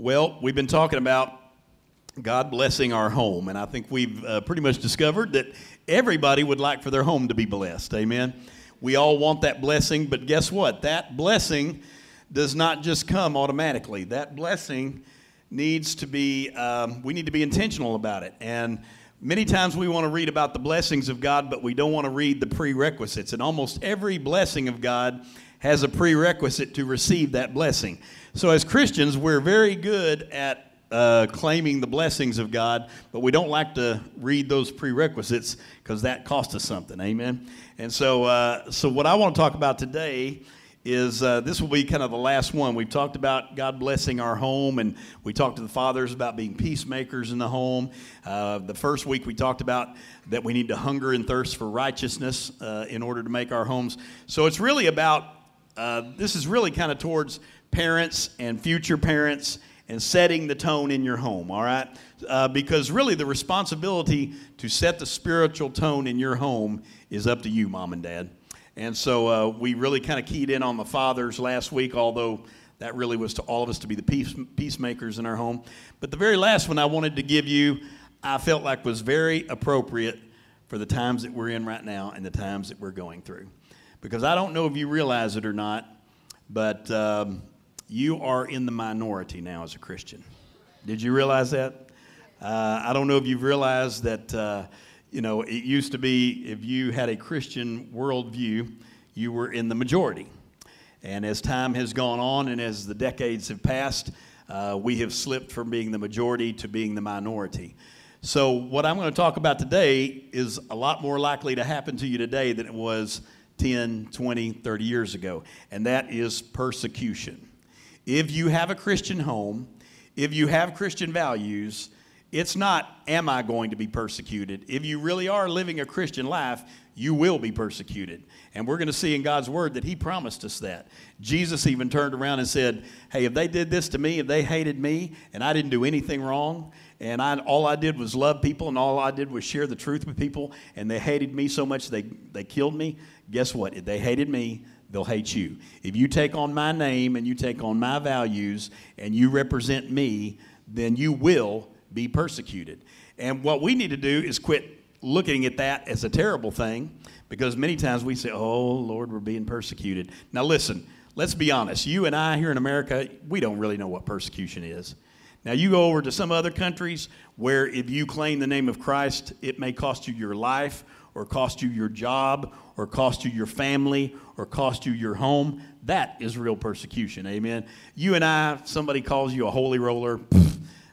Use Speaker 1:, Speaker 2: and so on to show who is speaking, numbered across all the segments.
Speaker 1: Well, we've been talking about God blessing our home, and I think we've uh, pretty much discovered that everybody would like for their home to be blessed. Amen. We all want that blessing, but guess what? That blessing does not just come automatically. That blessing needs to be, um, we need to be intentional about it. And many times we want to read about the blessings of God, but we don't want to read the prerequisites. And almost every blessing of God has a prerequisite to receive that blessing. So as Christians, we're very good at uh, claiming the blessings of God, but we don't like to read those prerequisites because that costs us something. Amen. And so, uh, so what I want to talk about today is uh, this will be kind of the last one. We've talked about God blessing our home, and we talked to the fathers about being peacemakers in the home. Uh, the first week we talked about that we need to hunger and thirst for righteousness uh, in order to make our homes. So it's really about uh, this is really kind of towards parents and future parents and setting the tone in your home, all right? Uh, because really the responsibility to set the spiritual tone in your home is up to you, mom and dad. And so uh, we really kind of keyed in on the fathers last week, although that really was to all of us to be the peace, peacemakers in our home. But the very last one I wanted to give you, I felt like was very appropriate for the times that we're in right now and the times that we're going through. Because I don't know if you realize it or not, but um, you are in the minority now as a Christian. Did you realize that? Uh, I don't know if you've realized that, uh, you know, it used to be if you had a Christian worldview, you were in the majority. And as time has gone on and as the decades have passed, uh, we have slipped from being the majority to being the minority. So, what I'm going to talk about today is a lot more likely to happen to you today than it was 10, 20, 30 years ago, and that is persecution if you have a Christian home, if you have Christian values, it's not, am I going to be persecuted? If you really are living a Christian life, you will be persecuted. And we're going to see in God's word that He promised us that. Jesus even turned around and said, Hey, if they did this to me, if they hated me, and I didn't do anything wrong, and I, all I did was love people, and all I did was share the truth with people, and they hated me so much they, they killed me, guess what? If they hated me, they'll hate you. If you take on my name and you take on my values and you represent me, then you will be persecuted. And what we need to do is quit looking at that as a terrible thing because many times we say, oh, Lord, we're being persecuted. Now, listen, let's be honest. You and I here in America, we don't really know what persecution is. Now, you go over to some other countries where if you claim the name of Christ, it may cost you your life or cost you your job or cost you your family or cost you your home, that is real persecution. Amen. You and I, somebody calls you a holy roller.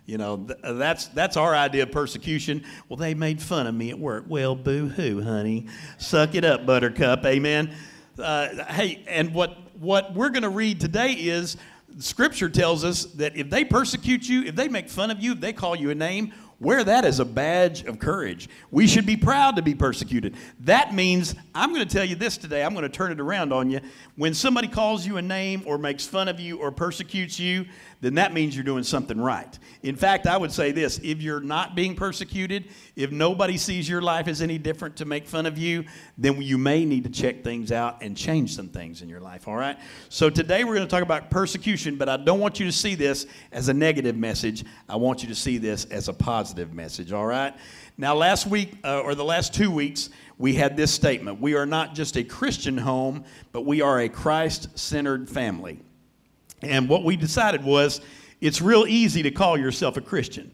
Speaker 1: You know, th- that's, that's our idea of persecution. Well, they made fun of me at work. Well, boo hoo, honey. Suck it up, buttercup. Amen. Uh, hey, and what, what we're going to read today is Scripture tells us that if they persecute you, if they make fun of you, if they call you a name, Wear that as a badge of courage. We should be proud to be persecuted. That means, I'm going to tell you this today, I'm going to turn it around on you. When somebody calls you a name or makes fun of you or persecutes you, then that means you're doing something right. In fact, I would say this if you're not being persecuted, if nobody sees your life as any different to make fun of you, then you may need to check things out and change some things in your life, all right? So today we're going to talk about persecution, but I don't want you to see this as a negative message. I want you to see this as a positive message, all right? Now, last week, uh, or the last two weeks, we had this statement We are not just a Christian home, but we are a Christ centered family. And what we decided was it's real easy to call yourself a Christian.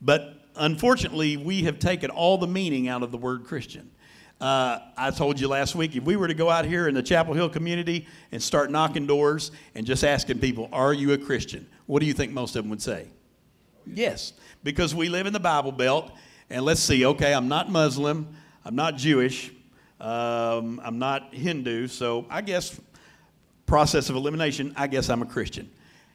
Speaker 1: But unfortunately, we have taken all the meaning out of the word Christian. Uh, I told you last week, if we were to go out here in the Chapel Hill community and start knocking doors and just asking people, Are you a Christian? What do you think most of them would say? Yes, because we live in the Bible Belt. And let's see, okay, I'm not Muslim, I'm not Jewish, um, I'm not Hindu, so I guess process of elimination, I guess I'm a Christian.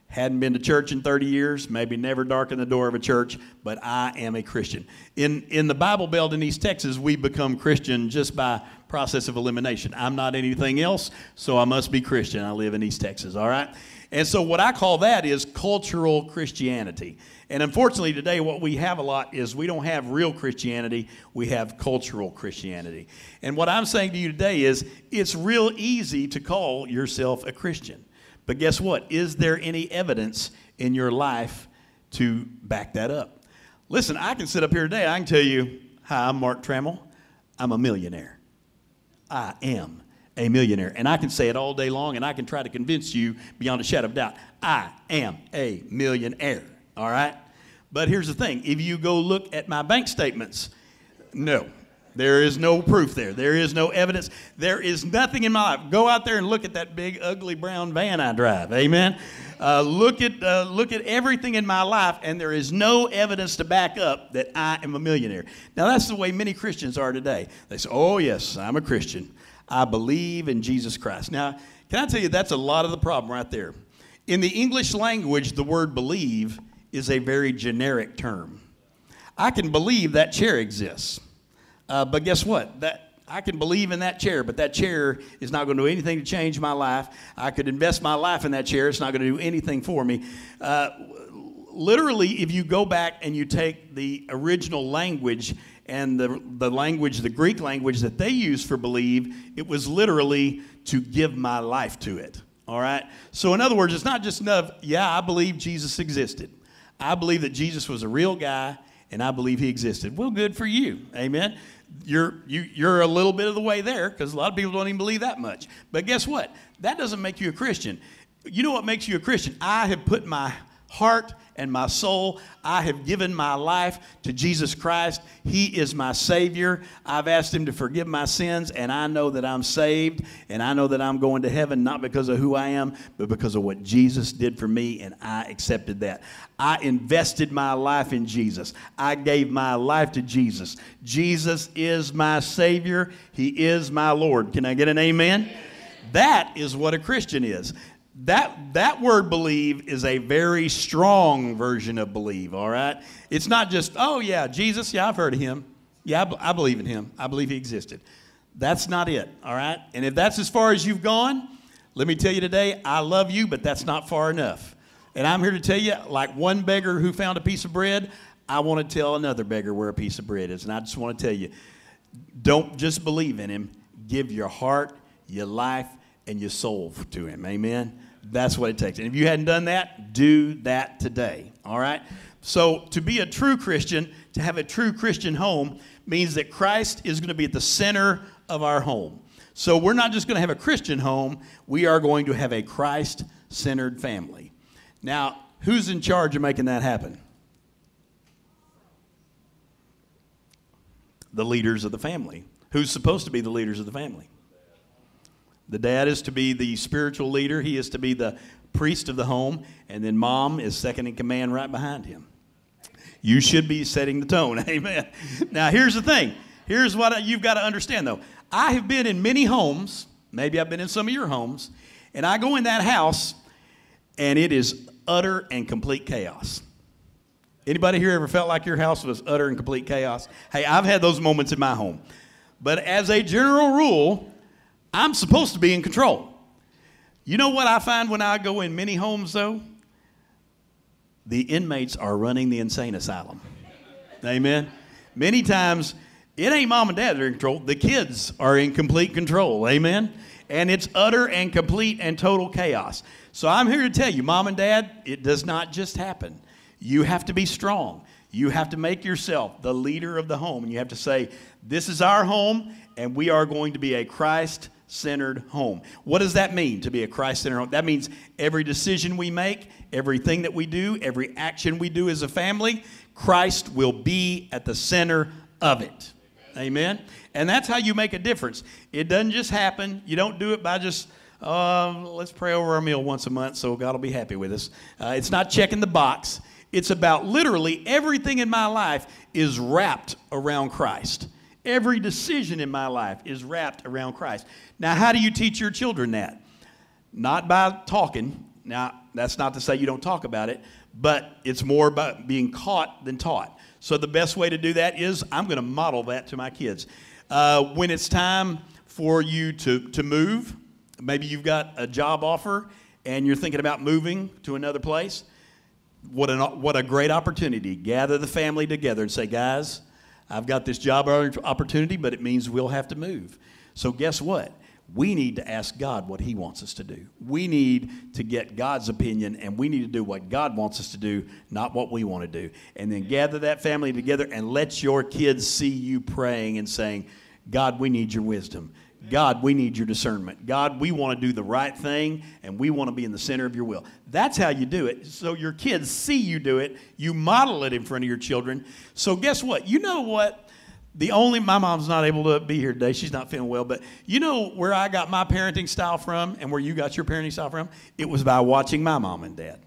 Speaker 1: Hadn't been to church in 30 years, maybe never darkened the door of a church, but I am a Christian. In, in the Bible Belt in East Texas, we become Christian just by process of elimination. I'm not anything else, so I must be Christian. I live in East Texas, all right? And so, what I call that is cultural Christianity. And unfortunately, today, what we have a lot is we don't have real Christianity, we have cultural Christianity. And what I'm saying to you today is it's real easy to call yourself a Christian. But guess what? Is there any evidence in your life to back that up. Listen, I can sit up here today. I can tell you, hi, I'm Mark Trammell. I'm a millionaire. I am a millionaire. And I can say it all day long, and I can try to convince you beyond a shadow of doubt. I am a millionaire. All right? But here's the thing if you go look at my bank statements, no, there is no proof there. There is no evidence. There is nothing in my life. Go out there and look at that big, ugly brown van I drive. Amen. Uh, look at uh, look at everything in my life, and there is no evidence to back up that I am a millionaire. Now that's the way many Christians are today. They say, "Oh yes, I'm a Christian. I believe in Jesus Christ." Now, can I tell you that's a lot of the problem right there. In the English language, the word "believe" is a very generic term. I can believe that chair exists. Uh, but guess what? That I can believe in that chair, but that chair is not going to do anything to change my life. I could invest my life in that chair; it's not going to do anything for me. Uh, literally, if you go back and you take the original language and the, the language, the Greek language that they used for believe, it was literally to give my life to it. All right? So, in other words, it's not just enough, yeah, I believe Jesus existed. I believe that Jesus was a real guy and I believe he existed. Well, good for you. Amen you're, you, you're a little bit of the way there because a lot of people don't even believe that much. But guess what? That doesn't make you a Christian. You know what makes you a Christian? I have put my heart and my soul. I have given my life to Jesus Christ. He is my Savior. I've asked Him to forgive my sins, and I know that I'm saved, and I know that I'm going to heaven not because of who I am, but because of what Jesus did for me, and I accepted that. I invested my life in Jesus. I gave my life to Jesus. Jesus is my Savior. He is my Lord. Can I get an amen? That is what a Christian is that that word believe is a very strong version of believe all right? It's not just oh yeah jesus yeah i've heard of him. Yeah I, believe in him. I believe he existed. That's not it all right? And if that's as far as you've gone let me tell you today i love you but that's not far enough. And i'm here to tell you like one beggar who found a piece of bread i want to tell another beggar where a piece of bread is. And i just want to tell you don't just believe in him. Give your heart your life and your soul to him amen that's what it takes. And if you hadn't done that, do that today. All right? So, to be a true Christian, to have a true Christian home, means that Christ is going to be at the center of our home. So, we're not just going to have a Christian home, we are going to have a Christ centered family. Now, who's in charge of making that happen? The leaders of the family. Who's supposed to be the leaders of the family? The dad is to be the spiritual leader, he is to be the priest of the home, and then mom is second in command right behind him. You should be setting the tone. Amen. Now, here's the thing. Here's what you've got to understand, though. I have been in many homes, maybe I've been in some of your homes, and I go in that house, and it is utter and complete chaos. Anybody here ever felt like your house was utter and complete chaos? Hey, I've had those moments in my home. But as a general rule, I'm supposed to be in control. You know what I find when I go in many homes, though? The inmates are running the insane asylum. Amen. Many times, it ain't mom and dad that are in control. The kids are in complete control. Amen. And it's utter and complete and total chaos. So I'm here to tell you, mom and dad, it does not just happen. You have to be strong. You have to make yourself the leader of the home. And you have to say, This is our home, and we are going to be a Christ centered home. What does that mean to be a Christ centered home? That means every decision we make, everything that we do, every action we do as a family, Christ will be at the center of it. Amen. And that's how you make a difference. It doesn't just happen. You don't do it by just, uh, let's pray over our meal once a month so God will be happy with us. Uh, it's not checking the box. It's about literally everything in my life is wrapped around Christ. Every decision in my life is wrapped around Christ. Now, how do you teach your children that? Not by talking. Now, that's not to say you don't talk about it, but it's more about being caught than taught. So, the best way to do that is I'm going to model that to my kids. Uh, when it's time for you to, to move, maybe you've got a job offer and you're thinking about moving to another place. What, an, what a great opportunity. Gather the family together and say, guys, I've got this job opportunity, but it means we'll have to move. So, guess what? we need to ask God what He wants us to do. We need to get God's opinion and we need to do what God wants us to do, not what we want to do. And then gather that family together and let your kids see you praying and saying, God, we need your wisdom. God, we need your discernment. God, we want to do the right thing and we want to be in the center of your will. That's how you do it. So your kids see you do it. You model it in front of your children. So guess what? You know what? The only, my mom's not able to be here today. She's not feeling well. But you know where I got my parenting style from and where you got your parenting style from? It was by watching my mom and dad.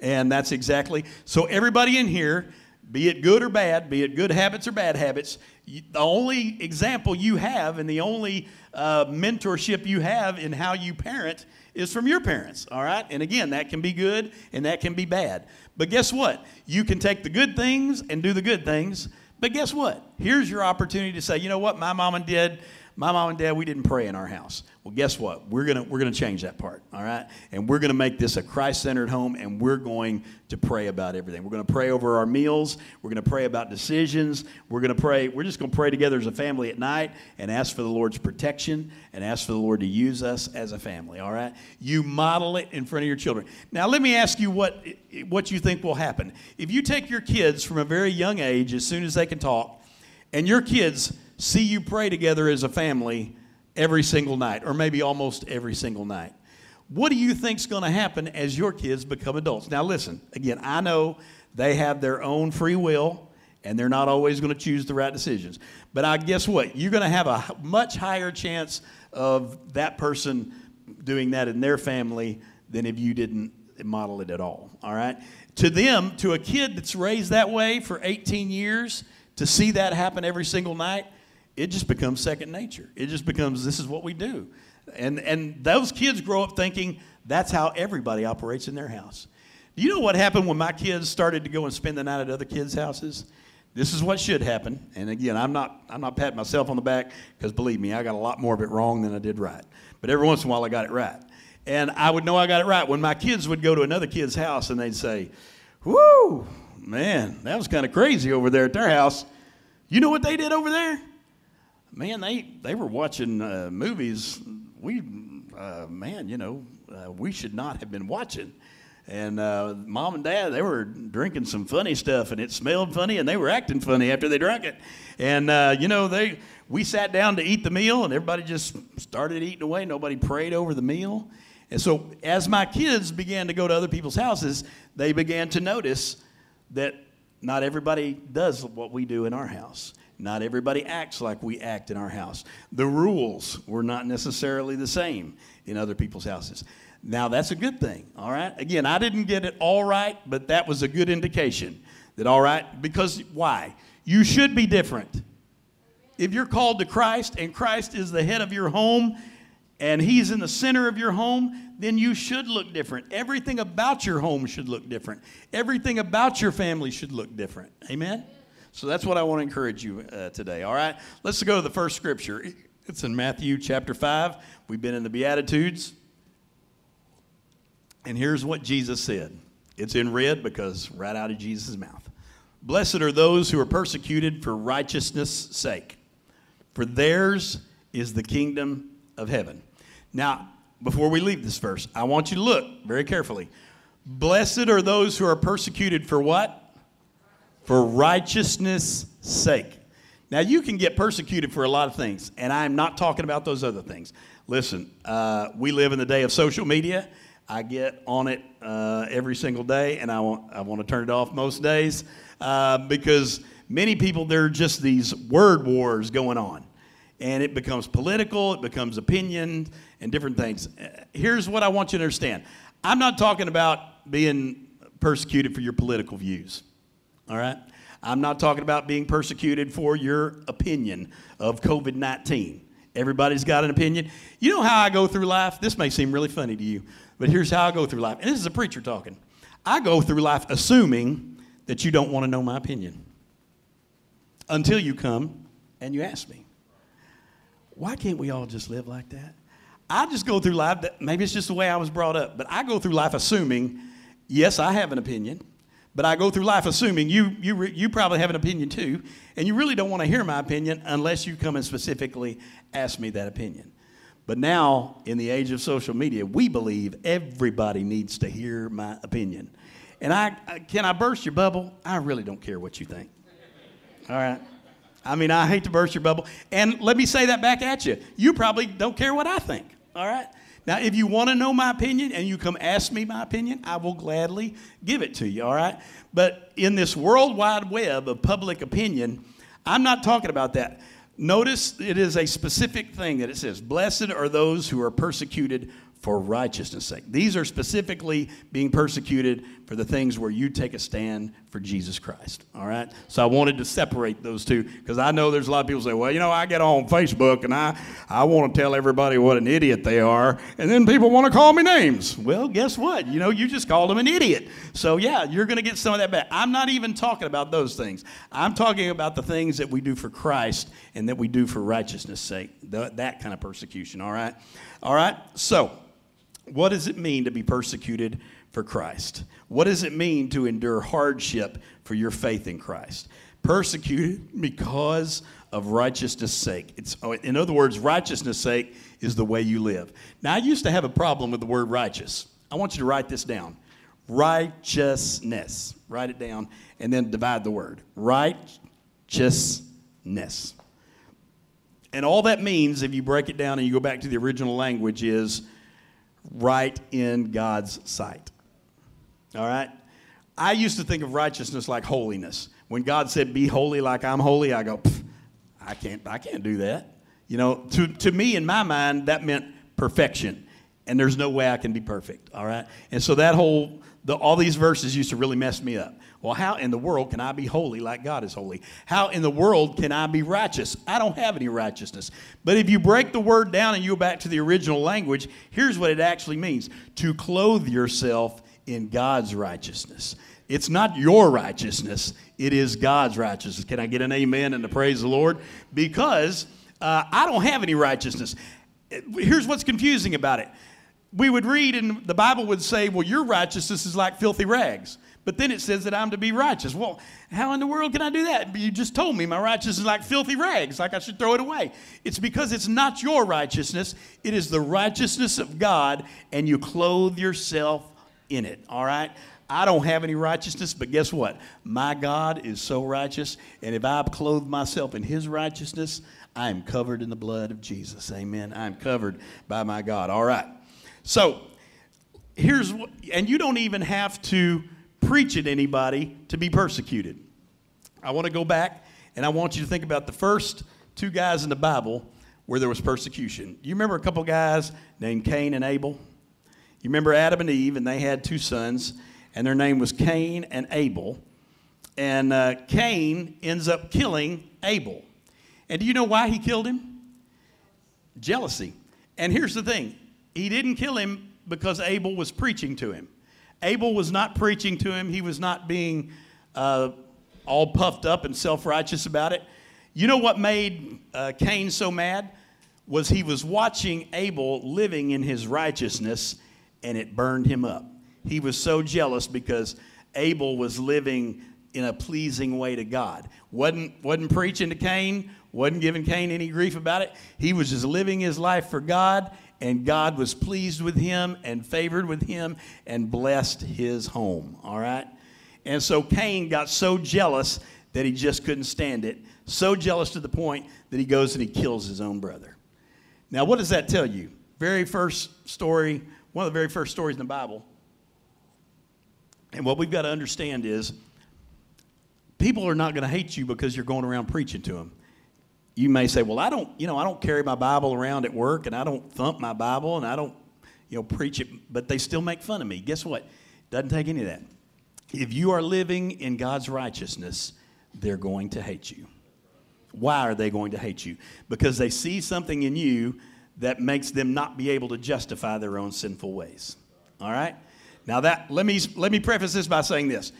Speaker 1: And that's exactly, so everybody in here, be it good or bad, be it good habits or bad habits, the only example you have and the only uh, mentorship you have in how you parent is from your parents, all right? And again, that can be good and that can be bad. But guess what? You can take the good things and do the good things. But guess what? Here's your opportunity to say, you know what, my mom and dad my mom and dad, we didn't pray in our house. Well, guess what? We're going we're gonna change that part, all right? And we're going to make this a Christ centered home, and we're going to pray about everything. We're going to pray over our meals. We're going to pray about decisions. We're going to pray, we're just going to pray together as a family at night and ask for the Lord's protection and ask for the Lord to use us as a family, all right? You model it in front of your children. Now, let me ask you what, what you think will happen. If you take your kids from a very young age, as soon as they can talk, and your kids, see you pray together as a family every single night, or maybe almost every single night. What do you think's going to happen as your kids become adults? Now, listen, again, I know they have their own free will and they're not always going to choose the right decisions. But I guess what? You're going to have a much higher chance of that person doing that in their family than if you didn't model it at all. All right? To them, to a kid that's raised that way for 18 years, to see that happen every single night, it just becomes second nature. It just becomes this is what we do. And, and those kids grow up thinking that's how everybody operates in their house. Do you know what happened when my kids started to go and spend the night at other kids' houses? This is what should happen. And again, I'm not, I'm not patting myself on the back because believe me, I got a lot more of it wrong than I did right. But every once in a while, I got it right. And I would know I got it right when my kids would go to another kid's house and they'd say, Whoo, man, that was kind of crazy over there at their house. You know what they did over there? Man, they, they were watching uh, movies we, uh, man, you know, uh, we should not have been watching. And uh, mom and dad, they were drinking some funny stuff, and it smelled funny, and they were acting funny after they drank it. And uh, you know, they we sat down to eat the meal, and everybody just started eating away. Nobody prayed over the meal. And so, as my kids began to go to other people's houses, they began to notice that not everybody does what we do in our house. Not everybody acts like we act in our house. The rules were not necessarily the same in other people's houses. Now, that's a good thing, all right? Again, I didn't get it all right, but that was a good indication that, all right, because why? You should be different. If you're called to Christ and Christ is the head of your home and He's in the center of your home, then you should look different. Everything about your home should look different. Everything about your family should look different. Amen? So that's what I want to encourage you uh, today, all right? Let's go to the first scripture. It's in Matthew chapter 5. We've been in the Beatitudes. And here's what Jesus said it's in red because right out of Jesus' mouth. Blessed are those who are persecuted for righteousness' sake, for theirs is the kingdom of heaven. Now, before we leave this verse, I want you to look very carefully. Blessed are those who are persecuted for what? For righteousness' sake. Now, you can get persecuted for a lot of things, and I'm not talking about those other things. Listen, uh, we live in the day of social media. I get on it uh, every single day, and I want, I want to turn it off most days uh, because many people, there are just these word wars going on. And it becomes political, it becomes opinion, and different things. Uh, here's what I want you to understand I'm not talking about being persecuted for your political views all right? I'm not talking about being persecuted for your opinion of COVID 19. Everybody's got an opinion. You know how I go through life? This may seem really funny to you, but here's how I go through life. And this is a preacher talking. I go through life assuming that you don't want to know my opinion until you come and you ask me. Why can't we all just live like that? I just go through life, that, maybe it's just the way I was brought up, but I go through life assuming, yes, I have an opinion. But I go through life assuming you, you, you probably have an opinion too, and you really don't want to hear my opinion unless you come and specifically ask me that opinion. But now, in the age of social media, we believe everybody needs to hear my opinion. And I, can I burst your bubble? I really don't care what you think. All right. I mean, I hate to burst your bubble. And let me say that back at you. You probably don't care what I think. All right. Now, if you want to know my opinion and you come ask me my opinion, I will gladly give it to you. All right. But in this worldwide web of public opinion, I'm not talking about that. Notice it is a specific thing that it says, Blessed are those who are persecuted for righteousness' sake. These are specifically being persecuted for the things where you take a stand for Jesus Christ. All right? So I wanted to separate those two because I know there's a lot of people say, well, you know, I get on Facebook and I, I want to tell everybody what an idiot they are, and then people want to call me names. Well, guess what? You know, you just called them an idiot. So yeah, you're going to get some of that back. I'm not even talking about those things. I'm talking about the things that we do for Christ and that we do for righteousness' sake. That kind of persecution. All right? All right? So, what does it mean to be persecuted for Christ? What does it mean to endure hardship for your faith in Christ? Persecuted because of righteousness' sake. It's, oh, in other words, righteousness' sake is the way you live. Now, I used to have a problem with the word righteous. I want you to write this down righteousness. Write it down and then divide the word. Righteousness. And all that means, if you break it down and you go back to the original language, is right in God's sight. All right? I used to think of righteousness like holiness. When God said, Be holy like I'm holy, I go, I can't, I can't do that. You know, to, to me, in my mind, that meant perfection. And there's no way I can be perfect. All right? And so that whole, the, all these verses used to really mess me up. Well, how in the world can I be holy like God is holy? How in the world can I be righteous? I don't have any righteousness. But if you break the word down and you go back to the original language, here's what it actually means to clothe yourself in God's righteousness. It's not your righteousness, it is God's righteousness. Can I get an amen and to praise the Lord? Because uh, I don't have any righteousness. Here's what's confusing about it. We would read, and the Bible would say, Well, your righteousness is like filthy rags. But then it says that I'm to be righteous. Well, how in the world can I do that? You just told me my righteousness is like filthy rags, like I should throw it away. It's because it's not your righteousness, it is the righteousness of God, and you clothe yourself in it, all right? I don't have any righteousness, but guess what? My God is so righteous, and if I clothe myself in His righteousness, I am covered in the blood of Jesus. Amen. I'm covered by my God. All right. So, here's what, and you don't even have to preach at anybody to be persecuted. I want to go back and I want you to think about the first two guys in the Bible where there was persecution. You remember a couple guys named Cain and Abel? You remember Adam and Eve, and they had two sons, and their name was Cain and Abel. And uh, Cain ends up killing Abel. And do you know why he killed him? Jealousy. And here's the thing he didn't kill him because Abel was preaching to him. Abel was not preaching to him, he was not being uh, all puffed up and self righteous about it. You know what made uh, Cain so mad? Was he was watching Abel living in his righteousness and it burned him up. He was so jealous because Abel was living in a pleasing way to God. Wasn't, wasn't preaching to Cain, wasn't giving Cain any grief about it. He was just living his life for God and God was pleased with him and favored with him and blessed his home. All right? And so Cain got so jealous that he just couldn't stand it. So jealous to the point that he goes and he kills his own brother. Now, what does that tell you? Very first story, one of the very first stories in the Bible. And what we've got to understand is people are not going to hate you because you're going around preaching to them you may say, well, I don't, you know, I don't carry my Bible around at work and I don't thump my Bible and I don't, you know, preach it, but they still make fun of me. Guess what? Doesn't take any of that. If you are living in God's righteousness, they're going to hate you. Why are they going to hate you? Because they see something in you that makes them not be able to justify their own sinful ways. All right? Now that let me let me preface this by saying this.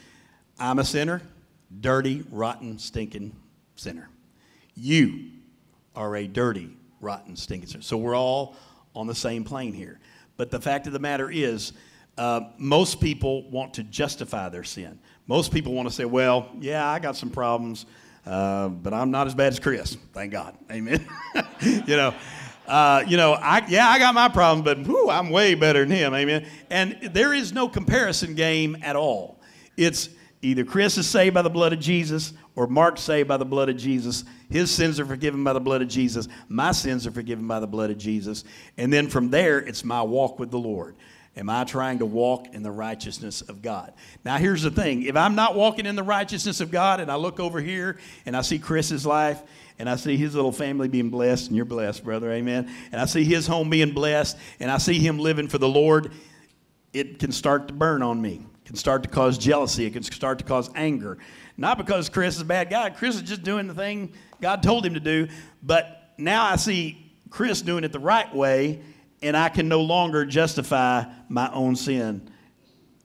Speaker 1: I'm a sinner, dirty, rotten, stinking sinner. You are a dirty, rotten, stinking sinner. So we're all on the same plane here. But the fact of the matter is, uh, most people want to justify their sin. Most people want to say, well, yeah, I got some problems, uh, but I'm not as bad as Chris. Thank God. Amen. you know, Uh, you know, I, yeah, I got my problem, but whew, I'm way better than him. Amen. And there is no comparison game at all. It's either Chris is saved by the blood of Jesus or Mark's saved by the blood of Jesus. His sins are forgiven by the blood of Jesus. My sins are forgiven by the blood of Jesus. And then from there, it's my walk with the Lord. Am I trying to walk in the righteousness of God? Now, here's the thing if I'm not walking in the righteousness of God and I look over here and I see Chris's life and I see his little family being blessed, and you're blessed, brother, amen. And I see his home being blessed, and I see him living for the Lord, it can start to burn on me. Can start to cause jealousy. It can start to cause anger. Not because Chris is a bad guy. Chris is just doing the thing God told him to do. But now I see Chris doing it the right way, and I can no longer justify my own sin.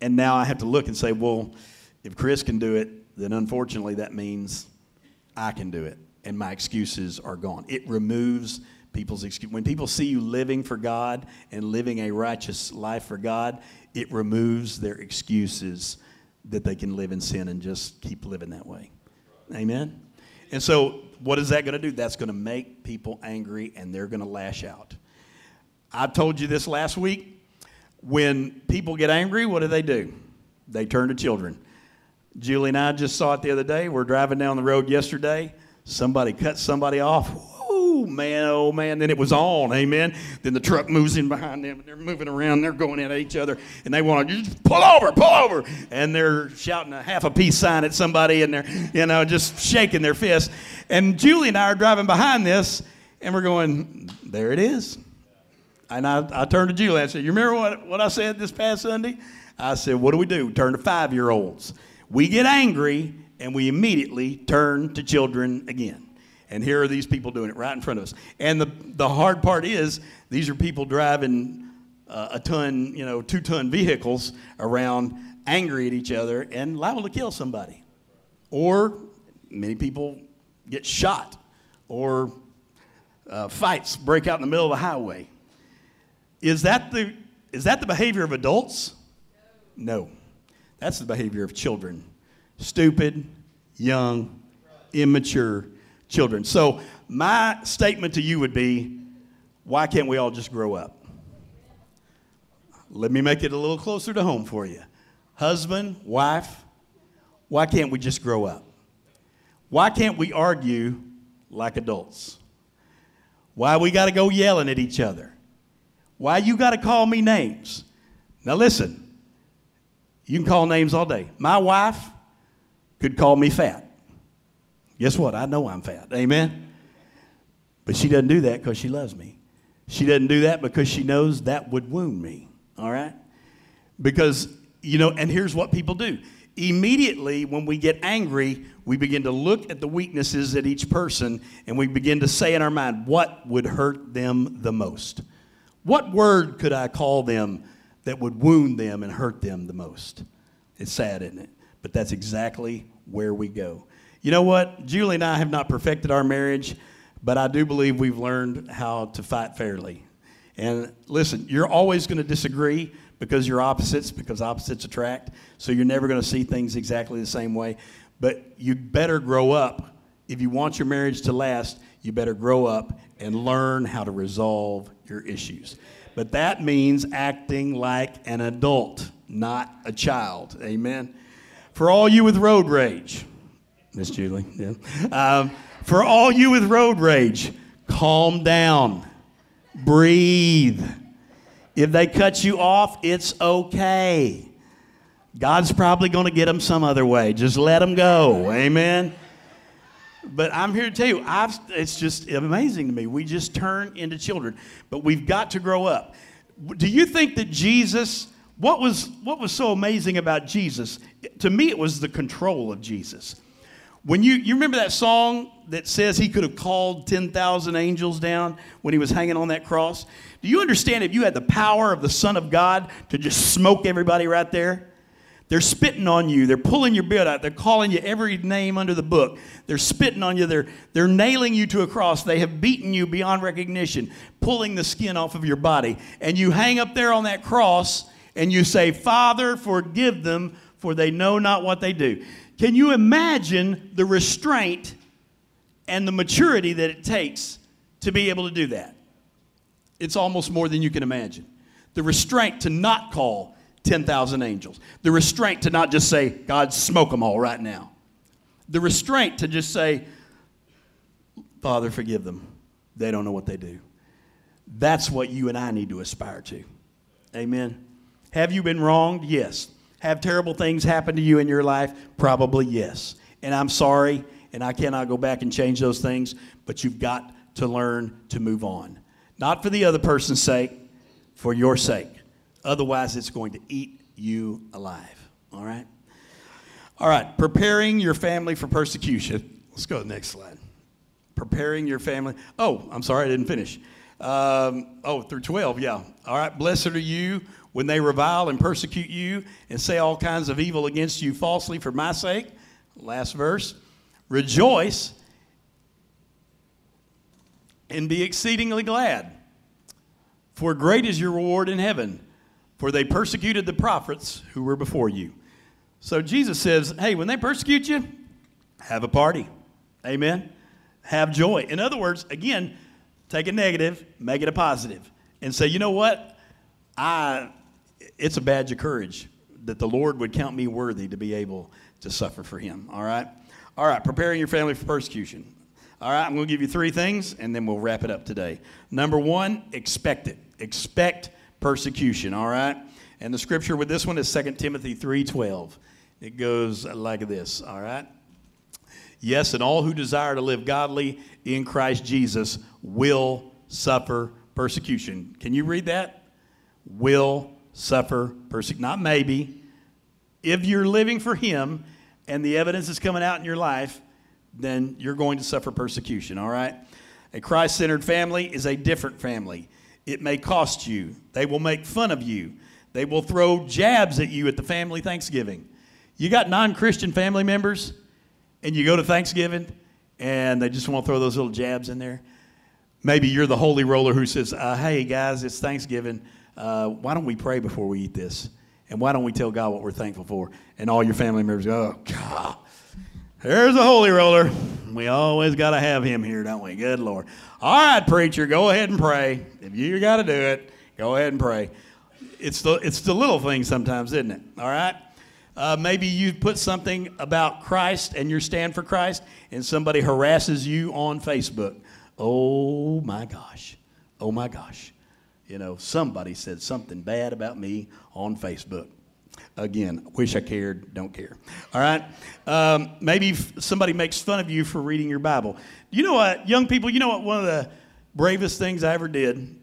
Speaker 1: And now I have to look and say, well, if Chris can do it, then unfortunately that means I can do it and my excuses are gone. It removes people's excuse. When people see you living for God and living a righteous life for God, it removes their excuses that they can live in sin and just keep living that way. Amen. And so, what is that going to do? That's going to make people angry and they're going to lash out. I told you this last week. When people get angry, what do they do? They turn to children. Julie and I just saw it the other day. We're driving down the road yesterday Somebody cut somebody off. Man, oh man. Then it was on, amen. Then the truck moves in behind them and they're moving around. They're going at each other and they want to just pull over, pull over. And they're shouting a half a peace sign at somebody and they're, you know, just shaking their fists. And Julie and I are driving behind this and we're going, there it is. And I, I turned to Julie and I said, You remember what, what I said this past Sunday? I said, What do we do? Turn to five year olds. We get angry and we immediately turn to children again. And here are these people doing it right in front of us. And the, the hard part is, these are people driving uh, a ton, you know, two ton vehicles around, angry at each other, and liable to kill somebody. Or many people get shot, or uh, fights break out in the middle of the highway. Is that the, is that the behavior of adults? No. That's the behavior of children stupid, young, immature children. So, my statement to you would be why can't we all just grow up? Let me make it a little closer to home for you. Husband, wife, why can't we just grow up? Why can't we argue like adults? Why we got to go yelling at each other? Why you got to call me names? Now listen, you can call names all day. My wife, could call me fat. Guess what? I know I'm fat. Amen? But she doesn't do that because she loves me. She doesn't do that because she knows that would wound me. All right? Because, you know, and here's what people do. Immediately, when we get angry, we begin to look at the weaknesses at each person and we begin to say in our mind, what would hurt them the most? What word could I call them that would wound them and hurt them the most? It's sad, isn't it? But that's exactly where we go. You know what? Julie and I have not perfected our marriage, but I do believe we've learned how to fight fairly. And listen, you're always going to disagree because you're opposites, because opposites attract. So you're never going to see things exactly the same way. But you better grow up. If you want your marriage to last, you better grow up and learn how to resolve your issues. But that means acting like an adult, not a child. Amen. For all you with road rage, Miss Julie, yeah. Um, for all you with road rage, calm down, breathe. If they cut you off, it's okay. God's probably going to get them some other way. Just let them go. Amen. But I'm here to tell you, I've, it's just amazing to me. We just turn into children, but we've got to grow up. Do you think that Jesus what was, what was so amazing about Jesus? To me, it was the control of Jesus. When you, you remember that song that says he could have called 10,000 angels down when he was hanging on that cross? Do you understand if you had the power of the Son of God to just smoke everybody right there? They're spitting on you. They're pulling your beard out. They're calling you every name under the book. They're spitting on you. They're, they're nailing you to a cross. They have beaten you beyond recognition, pulling the skin off of your body. And you hang up there on that cross and you say, Father, forgive them, for they know not what they do. Can you imagine the restraint and the maturity that it takes to be able to do that? It's almost more than you can imagine. The restraint to not call 10,000 angels. The restraint to not just say, God, smoke them all right now. The restraint to just say, Father, forgive them. They don't know what they do. That's what you and I need to aspire to. Amen. Have you been wronged? Yes. Have terrible things happen to you in your life? Probably yes. And I'm sorry, and I cannot go back and change those things, but you've got to learn to move on. Not for the other person's sake, for your sake. Otherwise, it's going to eat you alive. All right? All right, preparing your family for persecution. Let's go to the next slide. Preparing your family. Oh, I'm sorry, I didn't finish. Um, oh, through 12, yeah. All right, blessed are you when they revile and persecute you and say all kinds of evil against you falsely for my sake. Last verse. Rejoice and be exceedingly glad, for great is your reward in heaven, for they persecuted the prophets who were before you. So Jesus says, hey, when they persecute you, have a party. Amen. Have joy. In other words, again, take a negative, make it a positive, and say, you know what? I, it's a badge of courage that the Lord would count me worthy to be able to suffer for Him. All right? All right, preparing your family for persecution. All right, I'm going to give you three things and then we'll wrap it up today. Number one, expect it. Expect persecution, all right? And the scripture with this one is 2 Timothy 3:12. It goes like this, all right? Yes, and all who desire to live godly in Christ Jesus will suffer persecution. Can you read that? Will suffer persecution. Not maybe. If you're living for Him and the evidence is coming out in your life, then you're going to suffer persecution, all right? A Christ centered family is a different family. It may cost you, they will make fun of you, they will throw jabs at you at the family Thanksgiving. You got non Christian family members, and you go to Thanksgiving, and they just want to throw those little jabs in there. Maybe you're the holy roller who says, uh, Hey, guys, it's Thanksgiving. Uh, why don't we pray before we eat this? And why don't we tell God what we're thankful for? And all your family members go, Oh, God, there's a holy roller. We always got to have him here, don't we? Good Lord. All right, preacher, go ahead and pray. If you got to do it, go ahead and pray. It's the, it's the little things sometimes, isn't it? All right? Uh, maybe you put something about Christ and your stand for Christ, and somebody harasses you on Facebook. Oh my gosh. Oh my gosh. You know, somebody said something bad about me on Facebook. Again, wish I cared, don't care. All right? Um, maybe somebody makes fun of you for reading your Bible. You know what, young people, you know what one of the bravest things I ever did,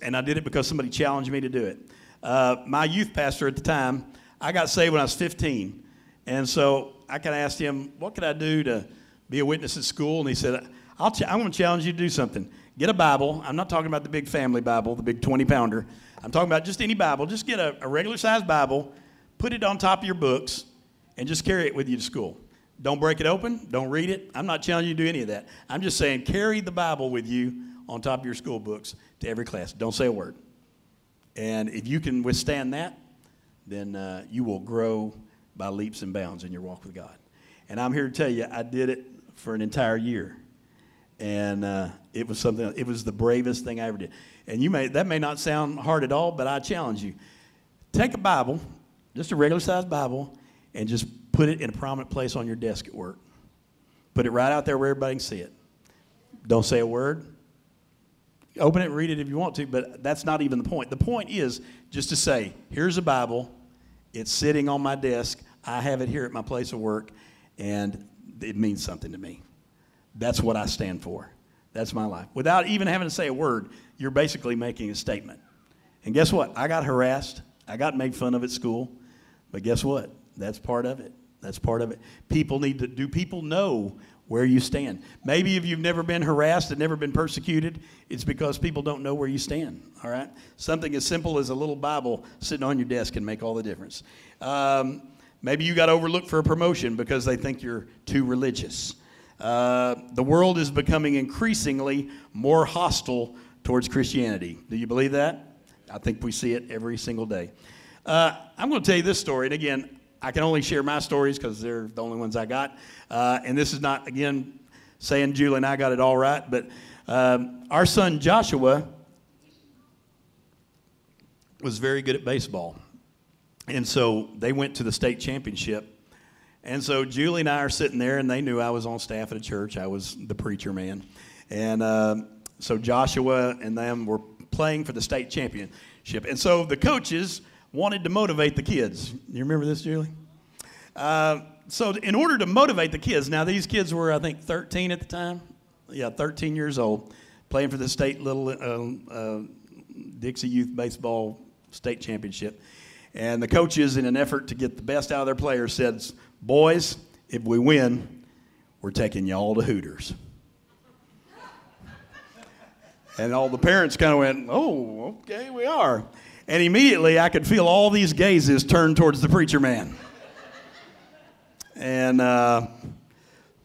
Speaker 1: and I did it because somebody challenged me to do it. Uh, my youth pastor at the time, I got saved when I was 15. And so I kind of asked him, What could I do to be a witness at school? And he said, I'll ch- I'm going to challenge you to do something. Get a Bible. I'm not talking about the big family Bible, the big 20 pounder. I'm talking about just any Bible. Just get a, a regular sized Bible, put it on top of your books, and just carry it with you to school. Don't break it open. Don't read it. I'm not challenging you to do any of that. I'm just saying carry the Bible with you on top of your school books to every class. Don't say a word. And if you can withstand that, then uh, you will grow by leaps and bounds in your walk with God. And I'm here to tell you, I did it for an entire year. And uh, it was something, it was the bravest thing I ever did. And you may, that may not sound hard at all, but I challenge you. Take a Bible, just a regular sized Bible, and just put it in a prominent place on your desk at work. Put it right out there where everybody can see it. Don't say a word. Open it read it if you want to, but that's not even the point. The point is just to say, here's a Bible. It's sitting on my desk. I have it here at my place of work, and it means something to me. That's what I stand for. That's my life. Without even having to say a word, you're basically making a statement. And guess what? I got harassed. I got made fun of at school. But guess what? That's part of it. That's part of it. People need to, do people know where you stand? Maybe if you've never been harassed and never been persecuted, it's because people don't know where you stand, all right? Something as simple as a little Bible sitting on your desk can make all the difference. Um, maybe you got overlooked for a promotion because they think you're too religious. Uh, the world is becoming increasingly more hostile towards Christianity. Do you believe that? I think we see it every single day. Uh, I'm going to tell you this story, and again, I can only share my stories because they're the only ones I got. Uh, and this is not, again, saying Julie and I got it all right, but um, our son Joshua was very good at baseball. And so they went to the state championship. And so Julie and I are sitting there, and they knew I was on staff at a church. I was the preacher man. And uh, so Joshua and them were playing for the state championship. And so the coaches wanted to motivate the kids. You remember this, Julie? Uh, so in order to motivate the kids, now these kids were, I think, 13 at the time. Yeah, 13 years old, playing for the state little uh, uh, Dixie Youth Baseball State Championship. And the coaches, in an effort to get the best out of their players, said, Boys, if we win, we're taking y'all to Hooters. and all the parents kind of went, Oh, okay, we are. And immediately I could feel all these gazes turned towards the preacher man. and uh,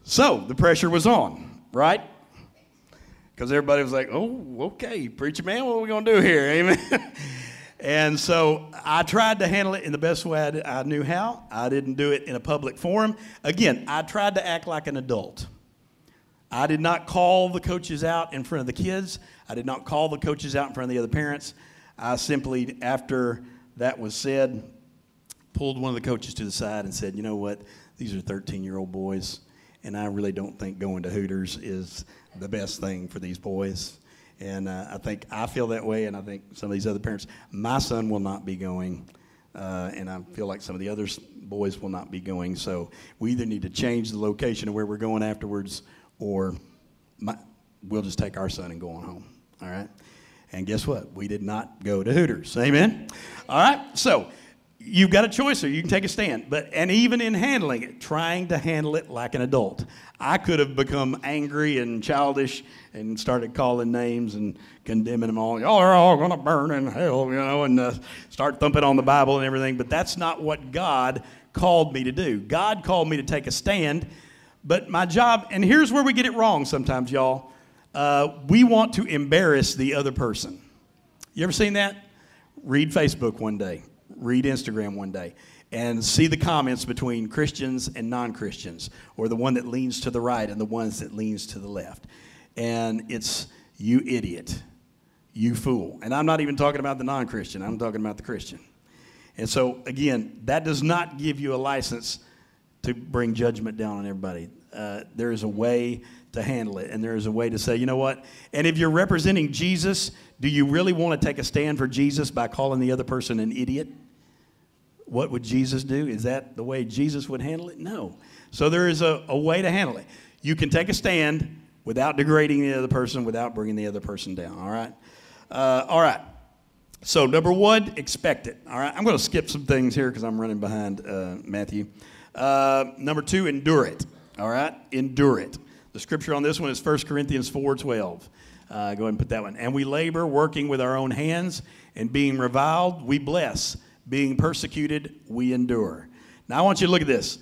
Speaker 1: so the pressure was on, right? Because everybody was like, oh, okay, preacher man, what are we going to do here? Amen. And so I tried to handle it in the best way I, I knew how. I didn't do it in a public forum. Again, I tried to act like an adult. I did not call the coaches out in front of the kids. I did not call the coaches out in front of the other parents. I simply, after that was said, pulled one of the coaches to the side and said, you know what, these are 13 year old boys, and I really don't think going to Hooters is the best thing for these boys. And uh, I think I feel that way, and I think some of these other parents. My son will not be going, uh, and I feel like some of the other boys will not be going. So we either need to change the location of where we're going afterwards, or my, we'll just take our son and go on home. All right? And guess what? We did not go to Hooters. Amen? All right? So you've got a choice here. You can take a stand. But and even in handling it, trying to handle it like an adult. I could have become angry and childish and started calling names and condemning them all. Y'all are all going to burn in hell, you know, and uh, start thumping on the Bible and everything. But that's not what God called me to do. God called me to take a stand. But my job, and here's where we get it wrong sometimes, y'all. Uh, we want to embarrass the other person. You ever seen that? Read Facebook one day, read Instagram one day, and see the comments between Christians and non Christians, or the one that leans to the right and the ones that leans to the left. And it's, you idiot, you fool. And I'm not even talking about the non Christian, I'm talking about the Christian. And so, again, that does not give you a license to bring judgment down on everybody. Uh, there is a way to handle it. And there is a way to say, you know what? And if you're representing Jesus, do you really want to take a stand for Jesus by calling the other person an idiot? What would Jesus do? Is that the way Jesus would handle it? No. So there is a, a way to handle it. You can take a stand without degrading the other person, without bringing the other person down. All right? Uh, all right. So, number one, expect it. All right? I'm going to skip some things here because I'm running behind uh, Matthew. Uh, number two, endure it. All right? Endure it. The scripture on this one is 1 Corinthians 4.12. Uh, go ahead and put that one. And we labor, working with our own hands, and being reviled, we bless. Being persecuted, we endure. Now I want you to look at this.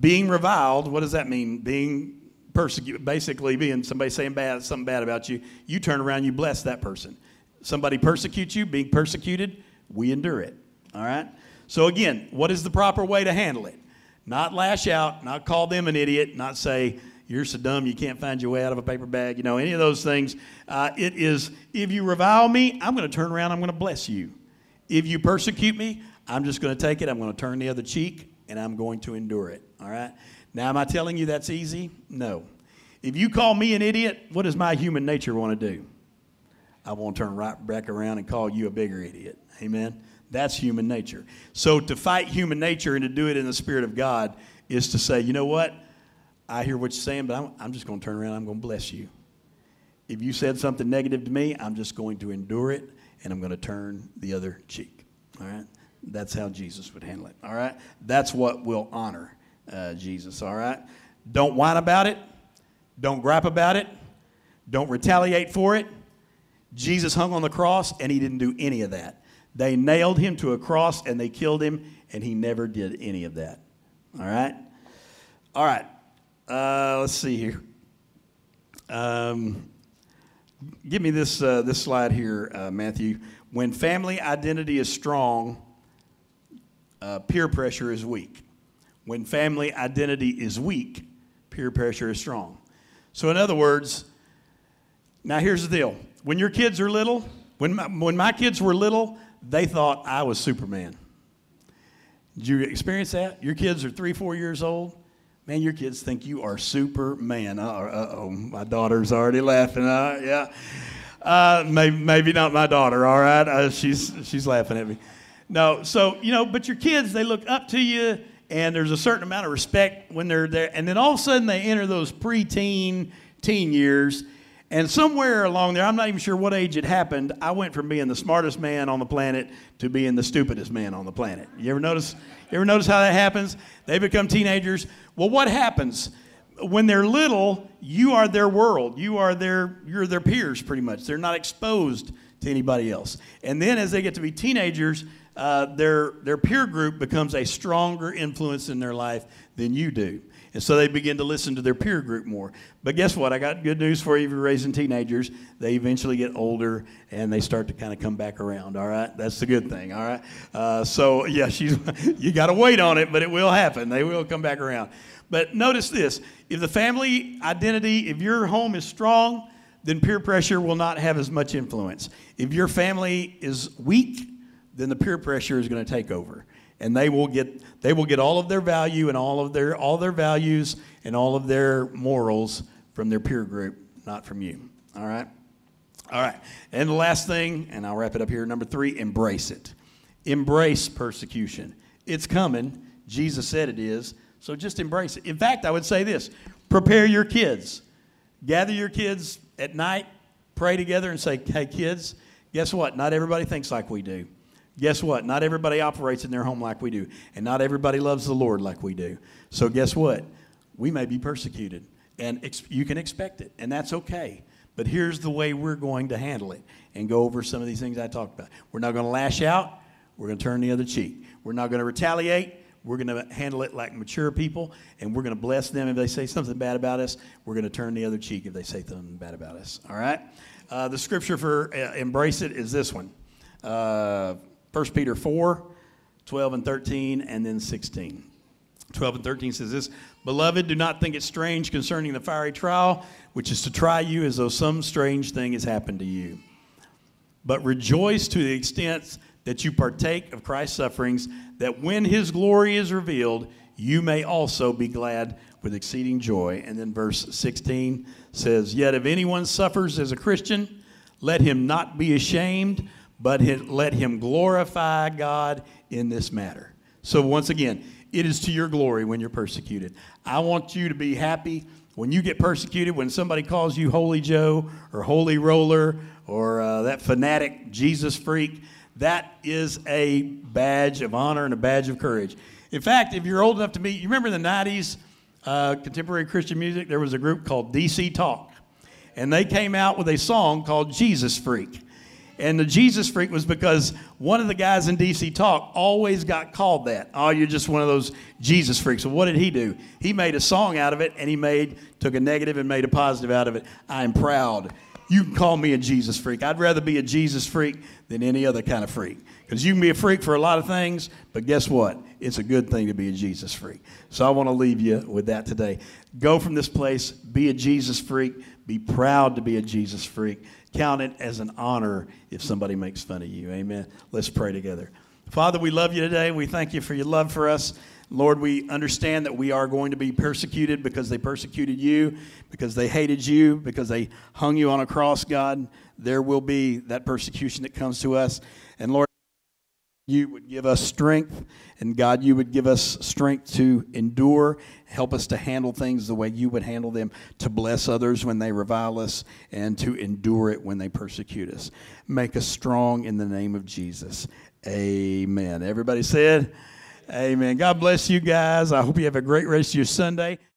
Speaker 1: Being reviled, what does that mean? Being persecuted, basically being somebody saying bad, something bad about you, you turn around, you bless that person. Somebody persecutes you, being persecuted, we endure it. All right? So again, what is the proper way to handle it? Not lash out, not call them an idiot, not say, you're so dumb you can't find your way out of a paper bag, you know, any of those things. Uh, it is, if you revile me, I'm going to turn around, I'm going to bless you. If you persecute me, I'm just going to take it, I'm going to turn the other cheek, and I'm going to endure it. All right? Now, am I telling you that's easy? No. If you call me an idiot, what does my human nature want to do? I want to turn right back around and call you a bigger idiot. Amen? That's human nature. So to fight human nature and to do it in the Spirit of God is to say, you know what? I hear what you're saying, but I'm, I'm just going to turn around. I'm going to bless you. If you said something negative to me, I'm just going to endure it and I'm going to turn the other cheek. All right? That's how Jesus would handle it. All right? That's what will honor uh, Jesus. All right? Don't whine about it. Don't gripe about it. Don't retaliate for it. Jesus hung on the cross and he didn't do any of that. They nailed him to a cross and they killed him and he never did any of that. All right? All right. Uh, let's see here. Um, give me this, uh, this slide here, uh, Matthew. When family identity is strong, uh, peer pressure is weak. When family identity is weak, peer pressure is strong. So, in other words, now here's the deal. When your kids are little, when my, when my kids were little, they thought I was Superman. Did you experience that? Your kids are three, four years old. Man, your kids think you are Superman. Uh oh, my daughter's already laughing. Uh, yeah. Uh, maybe, maybe not my daughter, all right? Uh, she's, she's laughing at me. No, so, you know, but your kids, they look up to you, and there's a certain amount of respect when they're there. And then all of a sudden, they enter those preteen, teen years, and somewhere along there, I'm not even sure what age it happened, I went from being the smartest man on the planet to being the stupidest man on the planet. You ever notice? You ever notice how that happens? They become teenagers. Well, what happens? When they're little, you are their world. You are their you're their peers pretty much. They're not exposed to anybody else. And then as they get to be teenagers, uh, their their peer group becomes a stronger influence in their life than you do. And so they begin to listen to their peer group more. But guess what? I got good news for you if you're raising teenagers. They eventually get older and they start to kind of come back around, all right? That's the good thing, all right? Uh, so, yeah, she's, you got to wait on it, but it will happen. They will come back around. But notice this if the family identity, if your home is strong, then peer pressure will not have as much influence. If your family is weak, then the peer pressure is going to take over and they will get they will get all of their value and all of their all their values and all of their morals from their peer group, not from you. All right? All right. And the last thing, and I'll wrap it up here, number 3, embrace it. Embrace persecution. It's coming. Jesus said it is. So just embrace it. In fact, I would say this prepare your kids. Gather your kids at night, pray together, and say, hey, kids, guess what? Not everybody thinks like we do. Guess what? Not everybody operates in their home like we do, and not everybody loves the Lord like we do. So, guess what? We may be persecuted, and ex- you can expect it, and that's okay. But here's the way we're going to handle it and go over some of these things I talked about. We're not going to lash out, we're going to turn the other cheek. We're not going to retaliate, we're going to handle it like mature people, and we're going to bless them if they say something bad about us. We're going to turn the other cheek if they say something bad about us. All right? Uh, the scripture for uh, embrace it is this one. Uh, 1 Peter 4, 12 and 13, and then 16. 12 and 13 says this Beloved, do not think it strange concerning the fiery trial, which is to try you as though some strange thing has happened to you. But rejoice to the extent that you partake of Christ's sufferings, that when his glory is revealed, you may also be glad with exceeding joy. And then verse 16 says, Yet if anyone suffers as a Christian, let him not be ashamed but let him glorify God in this matter. So, once again, it is to your glory when you're persecuted. I want you to be happy when you get persecuted, when somebody calls you Holy Joe or Holy Roller or uh, that fanatic Jesus freak. That is a badge of honor and a badge of courage. In fact, if you're old enough to meet, you remember in the 90s, uh, contemporary Christian music, there was a group called DC Talk. And they came out with a song called Jesus Freak. And the Jesus freak was because one of the guys in DC Talk always got called that. Oh, you're just one of those Jesus freaks. So what did he do? He made a song out of it and he made took a negative and made a positive out of it. I'm proud. You can call me a Jesus freak. I'd rather be a Jesus freak than any other kind of freak. Because you can be a freak for a lot of things, but guess what? It's a good thing to be a Jesus freak. So I want to leave you with that today. Go from this place, be a Jesus freak, be proud to be a Jesus freak count it as an honor if somebody makes fun of you. Amen. Let's pray together. Father, we love you today. We thank you for your love for us. Lord, we understand that we are going to be persecuted because they persecuted you, because they hated you, because they hung you on a cross, God. There will be that persecution that comes to us. And Lord, you would give us strength, and God, you would give us strength to endure. Help us to handle things the way you would handle them, to bless others when they revile us, and to endure it when they persecute us. Make us strong in the name of Jesus. Amen. Everybody said, Amen. God bless you guys. I hope you have a great rest of your Sunday.